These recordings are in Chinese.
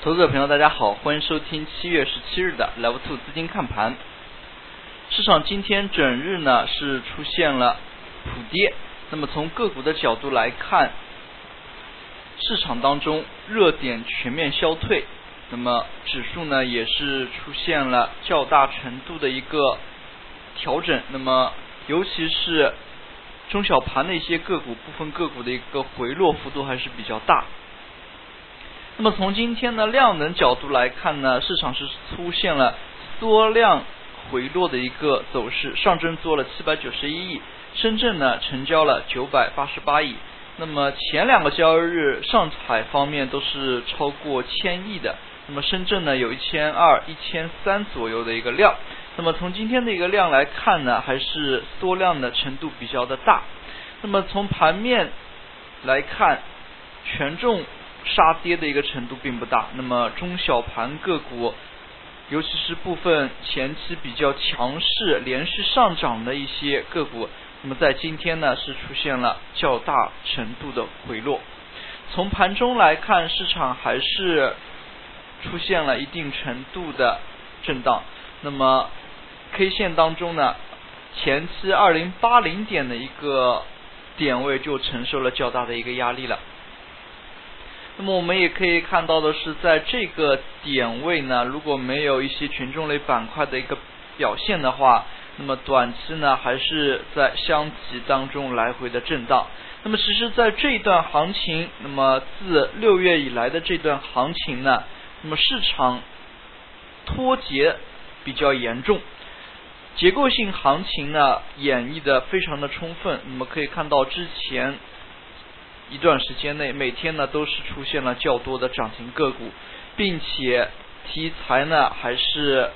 投资者朋友，大家好，欢迎收听七月十七日的 Level Two 资金看盘。市场今天整日呢是出现了普跌，那么从个股的角度来看，市场当中热点全面消退，那么指数呢也是出现了较大程度的一个调整，那么尤其是中小盘的一些个股，部分个股的一个回落幅度还是比较大。那么从今天的量能角度来看呢，市场是出现了缩量回落的一个走势，上证做了七百九十一亿，深圳呢成交了九百八十八亿。那么前两个交易日上海方面都是超过千亿的，那么深圳呢有一千二、一千三左右的一个量。那么从今天的一个量来看呢，还是缩量的程度比较的大。那么从盘面来看，权重。杀跌的一个程度并不大，那么中小盘个股，尤其是部分前期比较强势、连续上涨的一些个股，那么在今天呢是出现了较大程度的回落。从盘中来看，市场还是出现了一定程度的震荡。那么 K 线当中呢，前期二零八零点的一个点位就承受了较大的一个压力了。那么我们也可以看到的是，在这个点位呢，如果没有一些权重类板块的一个表现的话，那么短期呢还是在箱体当中来回的震荡。那么其实，在这一段行情，那么自六月以来的这段行情呢，那么市场脱节比较严重，结构性行情呢演绎的非常的充分。那么可以看到之前。一段时间内，每天呢都是出现了较多的涨停个股，并且题材呢还是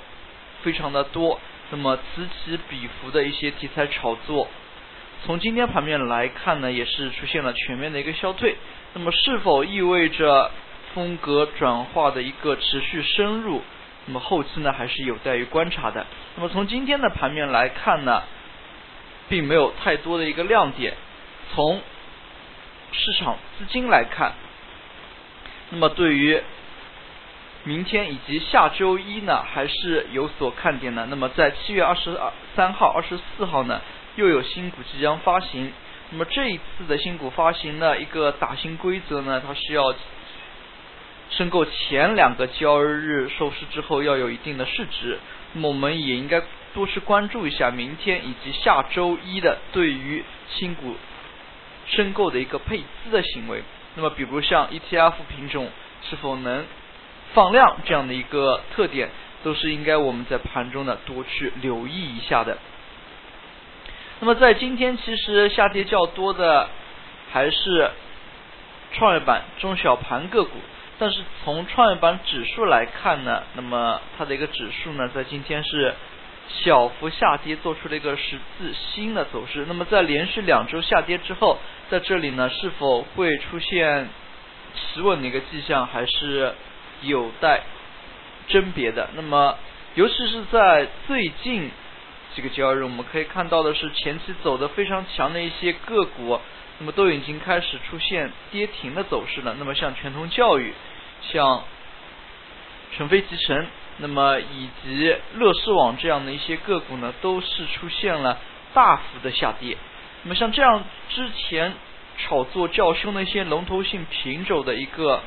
非常的多。那么此起彼伏的一些题材炒作，从今天盘面来看呢，也是出现了全面的一个消退。那么是否意味着风格转化的一个持续深入？那么后期呢还是有待于观察的。那么从今天的盘面来看呢，并没有太多的一个亮点。从市场资金来看，那么对于明天以及下周一呢，还是有所看点的。那么在七月二十二三号、二十四号呢，又有新股即将发行。那么这一次的新股发行的一个打新规则呢，它是要申购前两个交易日收市之后要有一定的市值。那么我们也应该多去关注一下明天以及下周一的对于新股。申购的一个配资的行为，那么比如像 ETF 品种是否能放量这样的一个特点，都是应该我们在盘中呢多去留意一下的。那么在今天其实下跌较多的还是创业板中小盘个股，但是从创业板指数来看呢，那么它的一个指数呢在今天是。小幅下跌，做出了一个十字星的走势。那么在连续两周下跌之后，在这里呢，是否会出现企稳的一个迹象，还是有待甄别的。那么，尤其是在最近这个交易日，我们可以看到的是前期走的非常强的一些个股，那么都已经开始出现跌停的走势了。那么像全通教育，像成飞集成。那么以及乐视网这样的一些个股呢，都是出现了大幅的下跌。那么像这样之前炒作较凶的一些龙头性品种的一个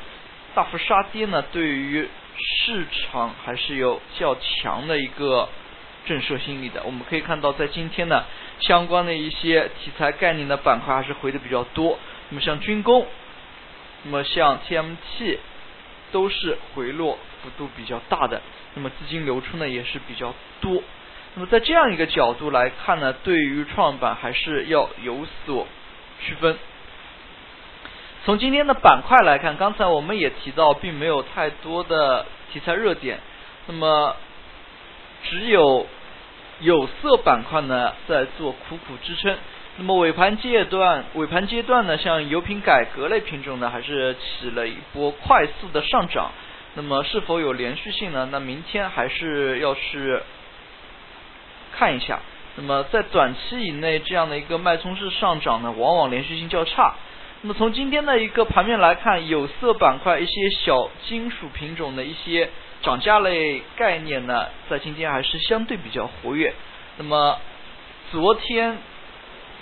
大幅杀跌呢，对于市场还是有较强的一个震慑心理的。我们可以看到，在今天呢，相关的一些题材概念的板块还是回的比较多。那么像军工，那么像 TMT，都是回落幅度比较大的。那么资金流出呢也是比较多，那么在这样一个角度来看呢，对于创板还是要有所区分。从今天的板块来看，刚才我们也提到，并没有太多的题材热点，那么只有有色板块呢在做苦苦支撑。那么尾盘阶段，尾盘阶段呢，像油品改革类品种呢，还是起了一波快速的上涨。那么是否有连续性呢？那明天还是要去看一下。那么在短期以内这样的一个脉冲式上涨呢，往往连续性较差。那么从今天的一个盘面来看，有色板块一些小金属品种的一些涨价类概念呢，在今天还是相对比较活跃。那么昨天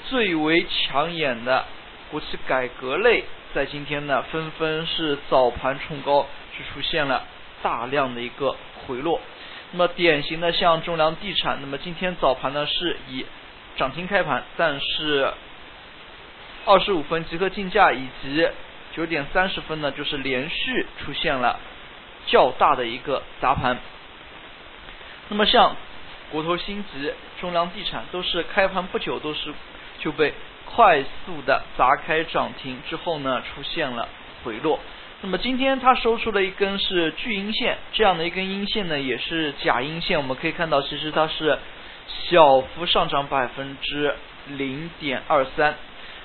最为抢眼的国企改革类，在今天呢纷纷是早盘冲高，是出现了大量的一个回落。那么典型的像中粮地产，那么今天早盘呢是以涨停开盘，但是二十五分集合竞价以及九点三十分呢，就是连续出现了较大的一个砸盘。那么像国投新集、中粮地产都是开盘不久都是就被快速的砸开涨停之后呢，出现了回落。那么今天它收出了一根是巨阴线，这样的一根阴线呢，也是假阴线。我们可以看到，其实它是小幅上涨百分之零点二三。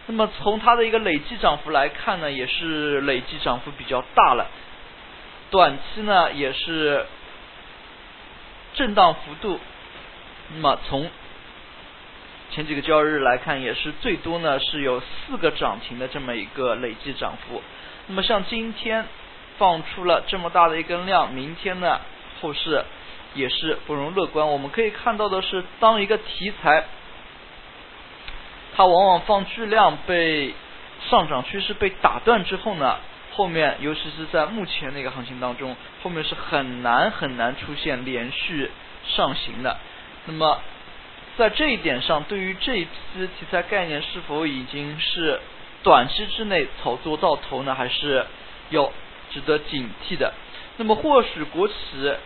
那么从它的一个累计涨幅来看呢，也是累计涨幅比较大了。短期呢，也是震荡幅度。那么从前几个交易日来看，也是最多呢是有四个涨停的这么一个累计涨幅。那么像今天放出了这么大的一根量，明天呢后市也是不容乐观。我们可以看到的是，当一个题材它往往放巨量被上涨趋势被打断之后呢，后面尤其是在目前那个行情当中，后面是很难很难出现连续上行的。那么在这一点上，对于这一批题材概念是否已经是？短期之内炒作到头呢，还是要值得警惕的。那么或许国企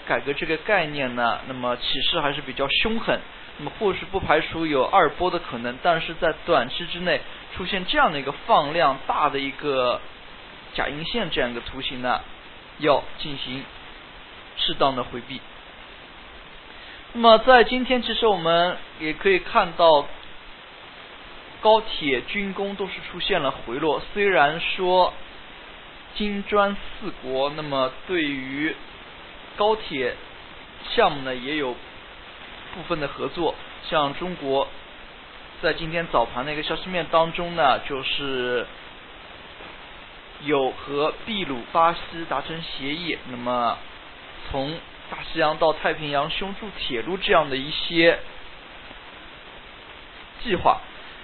改革这个概念呢，那么起势还是比较凶狠。那么或许不排除有二波的可能，但是在短期之内出现这样的一个放量大的一个假阴线这样一个图形呢，要进行适当的回避。那么在今天，其实我们也可以看到。高铁、军工都是出现了回落。虽然说金砖四国，那么对于高铁项目呢也有部分的合作。像中国在今天早盘的一个消息面当中呢，就是有和秘鲁、巴西达成协议，那么从大西洋到太平洋修筑铁路这样的一些计划。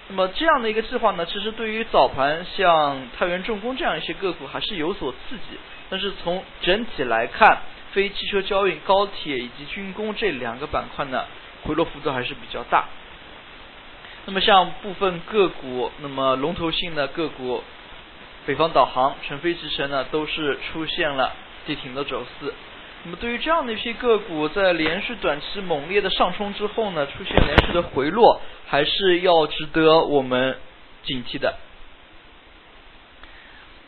那么这样的一个计划呢，其实对于早盘像太原重工这样一些个股还是有所刺激。但是从整体来看，非汽车交运、高铁以及军工这两个板块呢，回落幅度还是比较大。那么像部分个股，那么龙头性的个股，北方导航、成飞集成呢，都是出现了跌停的走势。那么对于这样的一批个股，在连续短期猛烈的上冲之后呢，出现连续的回落，还是要值得我们警惕的。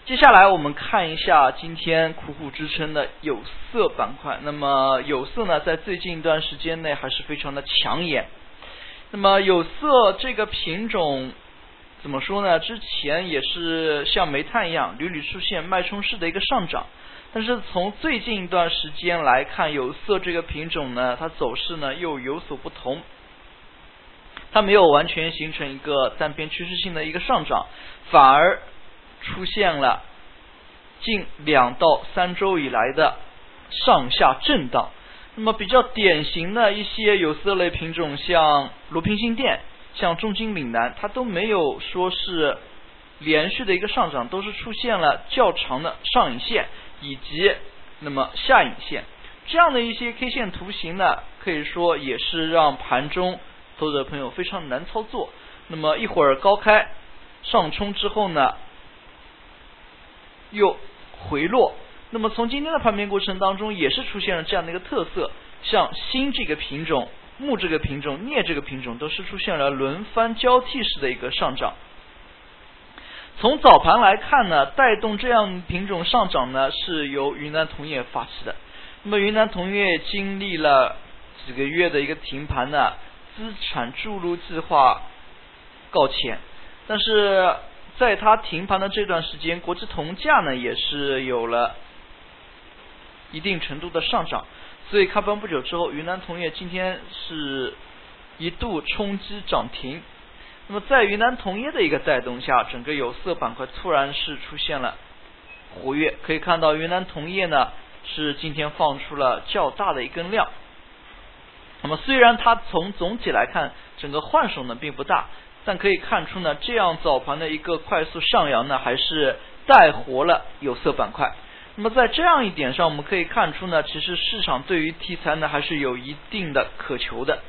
接下来我们看一下今天苦苦支撑的有色板块。那么有色呢，在最近一段时间内还是非常的抢眼。那么有色这个品种怎么说呢？之前也是像煤炭一样，屡屡出现脉冲式的一个上涨。但是从最近一段时间来看，有色这个品种呢，它走势呢又有所不同，它没有完全形成一个单边趋势性的一个上涨，反而出现了近两到三周以来的上下震荡。那么比较典型的一些有色类品种，像罗平新电、像中金岭南，它都没有说是连续的一个上涨，都是出现了较长的上影线。以及那么下影线这样的一些 K 线图形呢，可以说也是让盘中投资者朋友非常难操作。那么一会儿高开上冲之后呢，又回落。那么从今天的盘面过程当中，也是出现了这样的一个特色，像锌这个品种、钼这个品种、镍这个品种，都是出现了轮番交替式的一个上涨。从早盘来看呢，带动这样品种上涨呢，是由云南铜业发起的。那么云南铜业经历了几个月的一个停盘呢，资产注入计划告前。但是在它停盘的这段时间，国际铜价呢也是有了一定程度的上涨。所以开盘不久之后，云南铜业今天是一度冲击涨停。那么在云南铜业的一个带动下，整个有色板块突然是出现了活跃，可以看到云南铜业呢是今天放出了较大的一根量。那么虽然它从总体来看整个换手呢并不大，但可以看出呢这样早盘的一个快速上扬呢还是带活了有色板块。那么在这样一点上，我们可以看出呢，其实市场对于题材呢还是有一定的渴求的。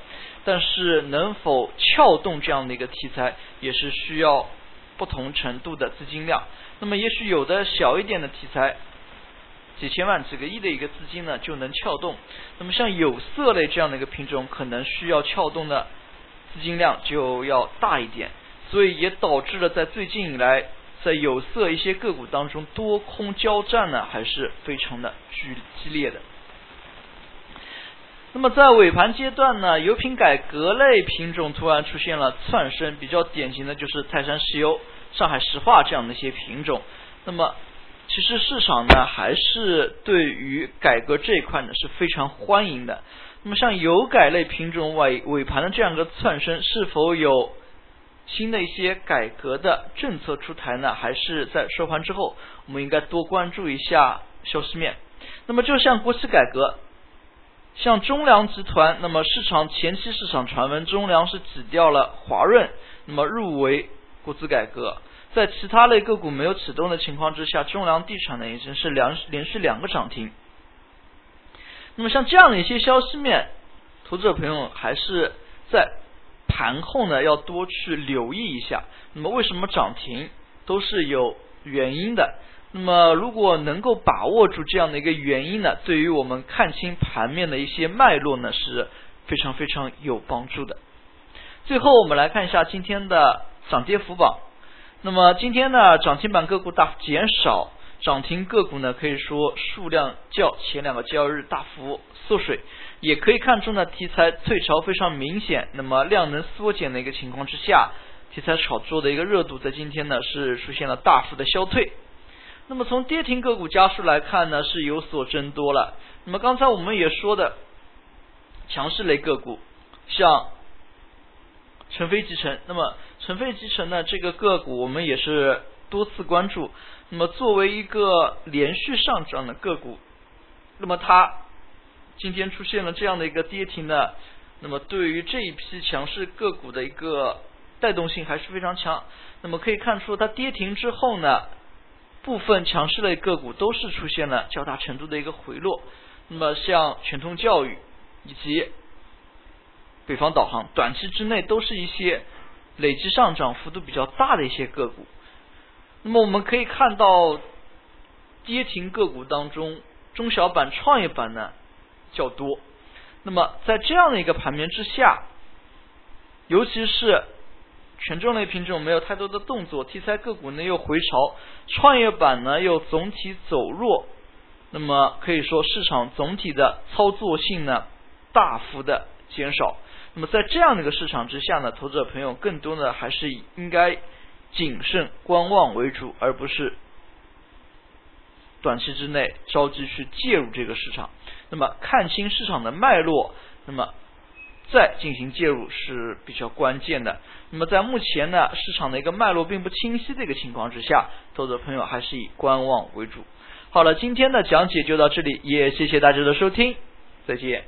但是能否撬动这样的一个题材，也是需要不同程度的资金量。那么也许有的小一点的题材，几千万、几个亿的一个资金呢就能撬动。那么像有色类这样的一个品种，可能需要撬动的资金量就要大一点。所以也导致了在最近以来，在有色一些个股当中，多空交战呢还是非常的剧激烈的。那么在尾盘阶段呢，油品改革类品种突然出现了窜升，比较典型的就是泰山石油、上海石化这样的一些品种。那么其实市场呢还是对于改革这一块呢是非常欢迎的。那么像油改类品种尾尾盘的这样一个窜升，是否有新的一些改革的政策出台呢？还是在收盘之后，我们应该多关注一下消息面。那么就像国企改革。像中粮集团，那么市场前期市场传闻中粮是挤掉了华润，那么入围国资改革，在其他类个股没有启动的情况之下，中粮地产呢已经是两连续两个涨停。那么像这样的一些消息面，投资者朋友还是在盘后呢要多去留意一下。那么为什么涨停都是有原因的？那么，如果能够把握住这样的一个原因呢，对于我们看清盘面的一些脉络呢，是非常非常有帮助的。最后，我们来看一下今天的涨跌幅榜。那么，今天呢，涨停板个股大幅减少，涨停个股呢，可以说数量较前两个交易日大幅缩水，也可以看出呢，题材退潮非常明显。那么，量能缩减的一个情况之下，题材炒作的一个热度在今天呢，是出现了大幅的消退。那么从跌停个股家数来看呢，是有所增多了。那么刚才我们也说的，强势类个股，像成飞集成。那么成飞集成呢，这个个股我们也是多次关注。那么作为一个连续上涨的个股，那么它今天出现了这样的一个跌停呢，那么对于这一批强势个股的一个带动性还是非常强。那么可以看出，它跌停之后呢。部分强势类个股都是出现了较大程度的一个回落，那么像全通教育以及北方导航，短期之内都是一些累计上涨幅度比较大的一些个股。那么我们可以看到，跌停个股当中，中小板、创业板呢较多。那么在这样的一个盘面之下，尤其是。权重类品种没有太多的动作，题材个股呢又回潮，创业板呢又总体走弱，那么可以说市场总体的操作性呢大幅的减少。那么在这样的一个市场之下呢，投资者朋友更多的还是以应该谨慎观望为主，而不是短期之内着急去介入这个市场。那么看清市场的脉络，那么。再进行介入是比较关键的。那么在目前呢，市场的一个脉络并不清晰的一个情况之下，投资朋友还是以观望为主。好了，今天的讲解就到这里，也谢谢大家的收听，再见。